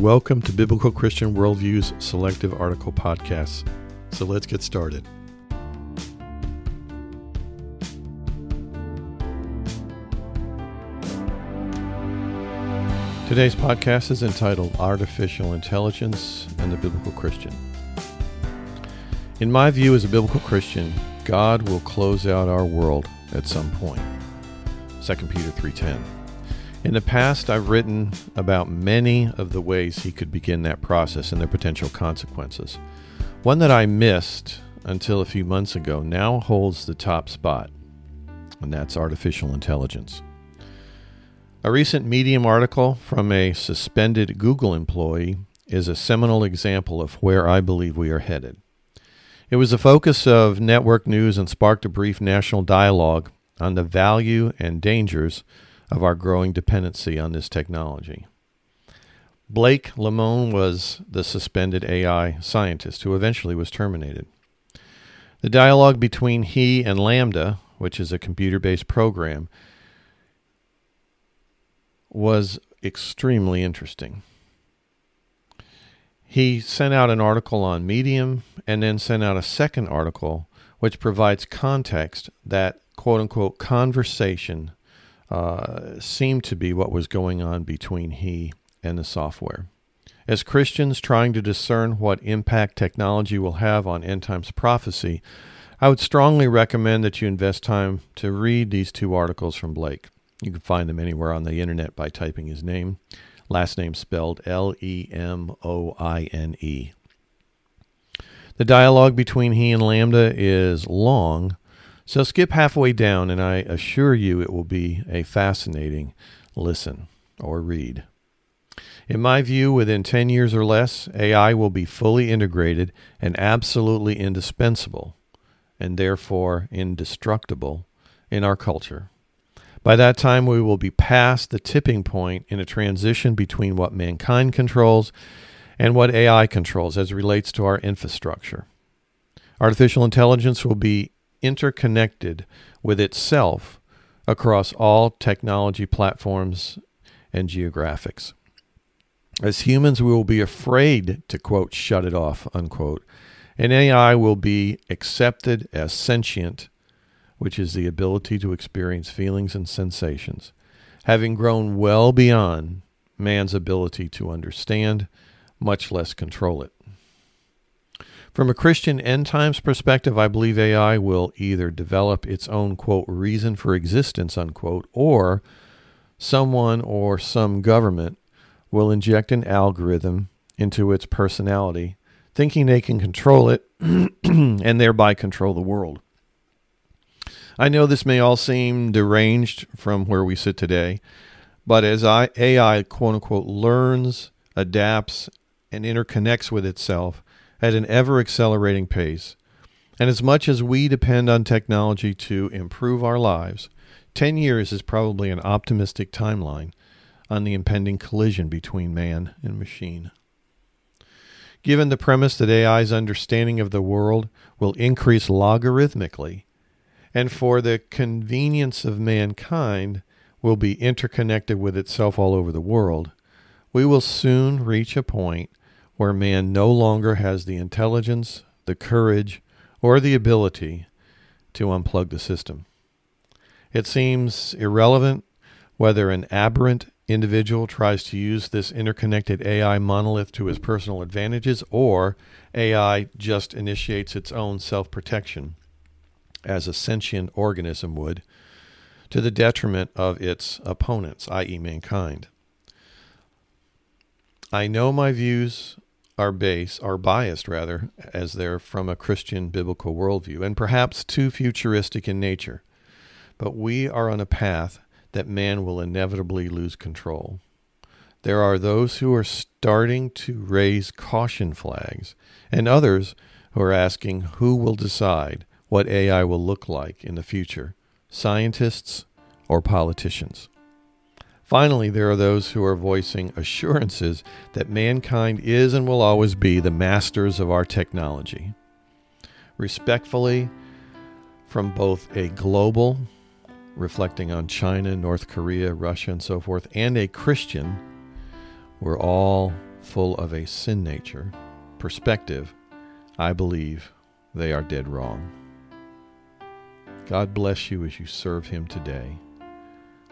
Welcome to Biblical Christian Worldview's Selective Article Podcasts. So let's get started. Today's podcast is entitled Artificial Intelligence and the Biblical Christian. In my view, as a biblical Christian, God will close out our world at some point. 2 Peter 3:10. In the past, I've written about many of the ways he could begin that process and their potential consequences. One that I missed until a few months ago now holds the top spot, and that's artificial intelligence. A recent Medium article from a suspended Google employee is a seminal example of where I believe we are headed. It was the focus of network news and sparked a brief national dialogue on the value and dangers of our growing dependency on this technology. Blake Lemoine was the suspended AI scientist who eventually was terminated. The dialogue between he and LaMDA, which is a computer based program, was extremely interesting. He sent out an article on Medium and then sent out a second article which provides context that quote unquote conversation uh, seemed to be what was going on between he and the software. As Christians trying to discern what impact technology will have on end times prophecy, I would strongly recommend that you invest time to read these two articles from Blake. You can find them anywhere on the internet by typing his name, last name spelled L E M O I N E. The dialogue between he and LaMDA is long, so skip halfway down, and I assure you it will be a fascinating listen or read. In my view, within 10 years or less, AI will be fully integrated and absolutely indispensable, and therefore indestructible, in our culture. By that time, we will be past the tipping point in a transition between what mankind controls and what AI controls as relates to our infrastructure. Artificial intelligence will be interconnected with itself across all technology platforms and geographics. As humans, we will be afraid to, quote, shut it off, unquote, and AI will be accepted as sentient, which is the ability to experience feelings and sensations, having grown well beyond man's ability to understand, much less control it. From a Christian end times perspective, I believe AI will either develop its own, quote, reason for existence, unquote, or someone or some government will inject an algorithm into its personality, thinking they can control it and thereby control the world. I know this may all seem deranged from where we sit today, but as AI, quote unquote, learns, adapts, and interconnects with itself, at an ever accelerating pace. And as much as we depend on technology to improve our lives, 10 years is probably an optimistic timeline on the impending collision between man and machine. Given the premise that AI's understanding of the world will increase logarithmically, and for the convenience of mankind will be interconnected with itself all over the world, we will soon reach a point where man no longer has the intelligence, the courage, or the ability to unplug the system. It seems irrelevant whether an aberrant individual tries to use this interconnected AI monolith to his personal advantages or AI just initiates its own self protection as a sentient organism would to the detriment of its opponents, i.e., mankind. I know my views are base are biased rather as they're from a Christian biblical worldview and perhaps too futuristic in nature. But we are on a path that man will inevitably lose control. There are those who are starting to raise caution flags, and others who are asking who will decide what AI will look like in the future scientists or politicians. Finally, there are those who are voicing assurances that mankind is and will always be the masters of our technology. Respectfully, from both a global, reflecting on China, North Korea, Russia, and so forth, and a Christian, we're all full of a sin nature perspective, I believe they are dead wrong. God bless you as you serve Him today.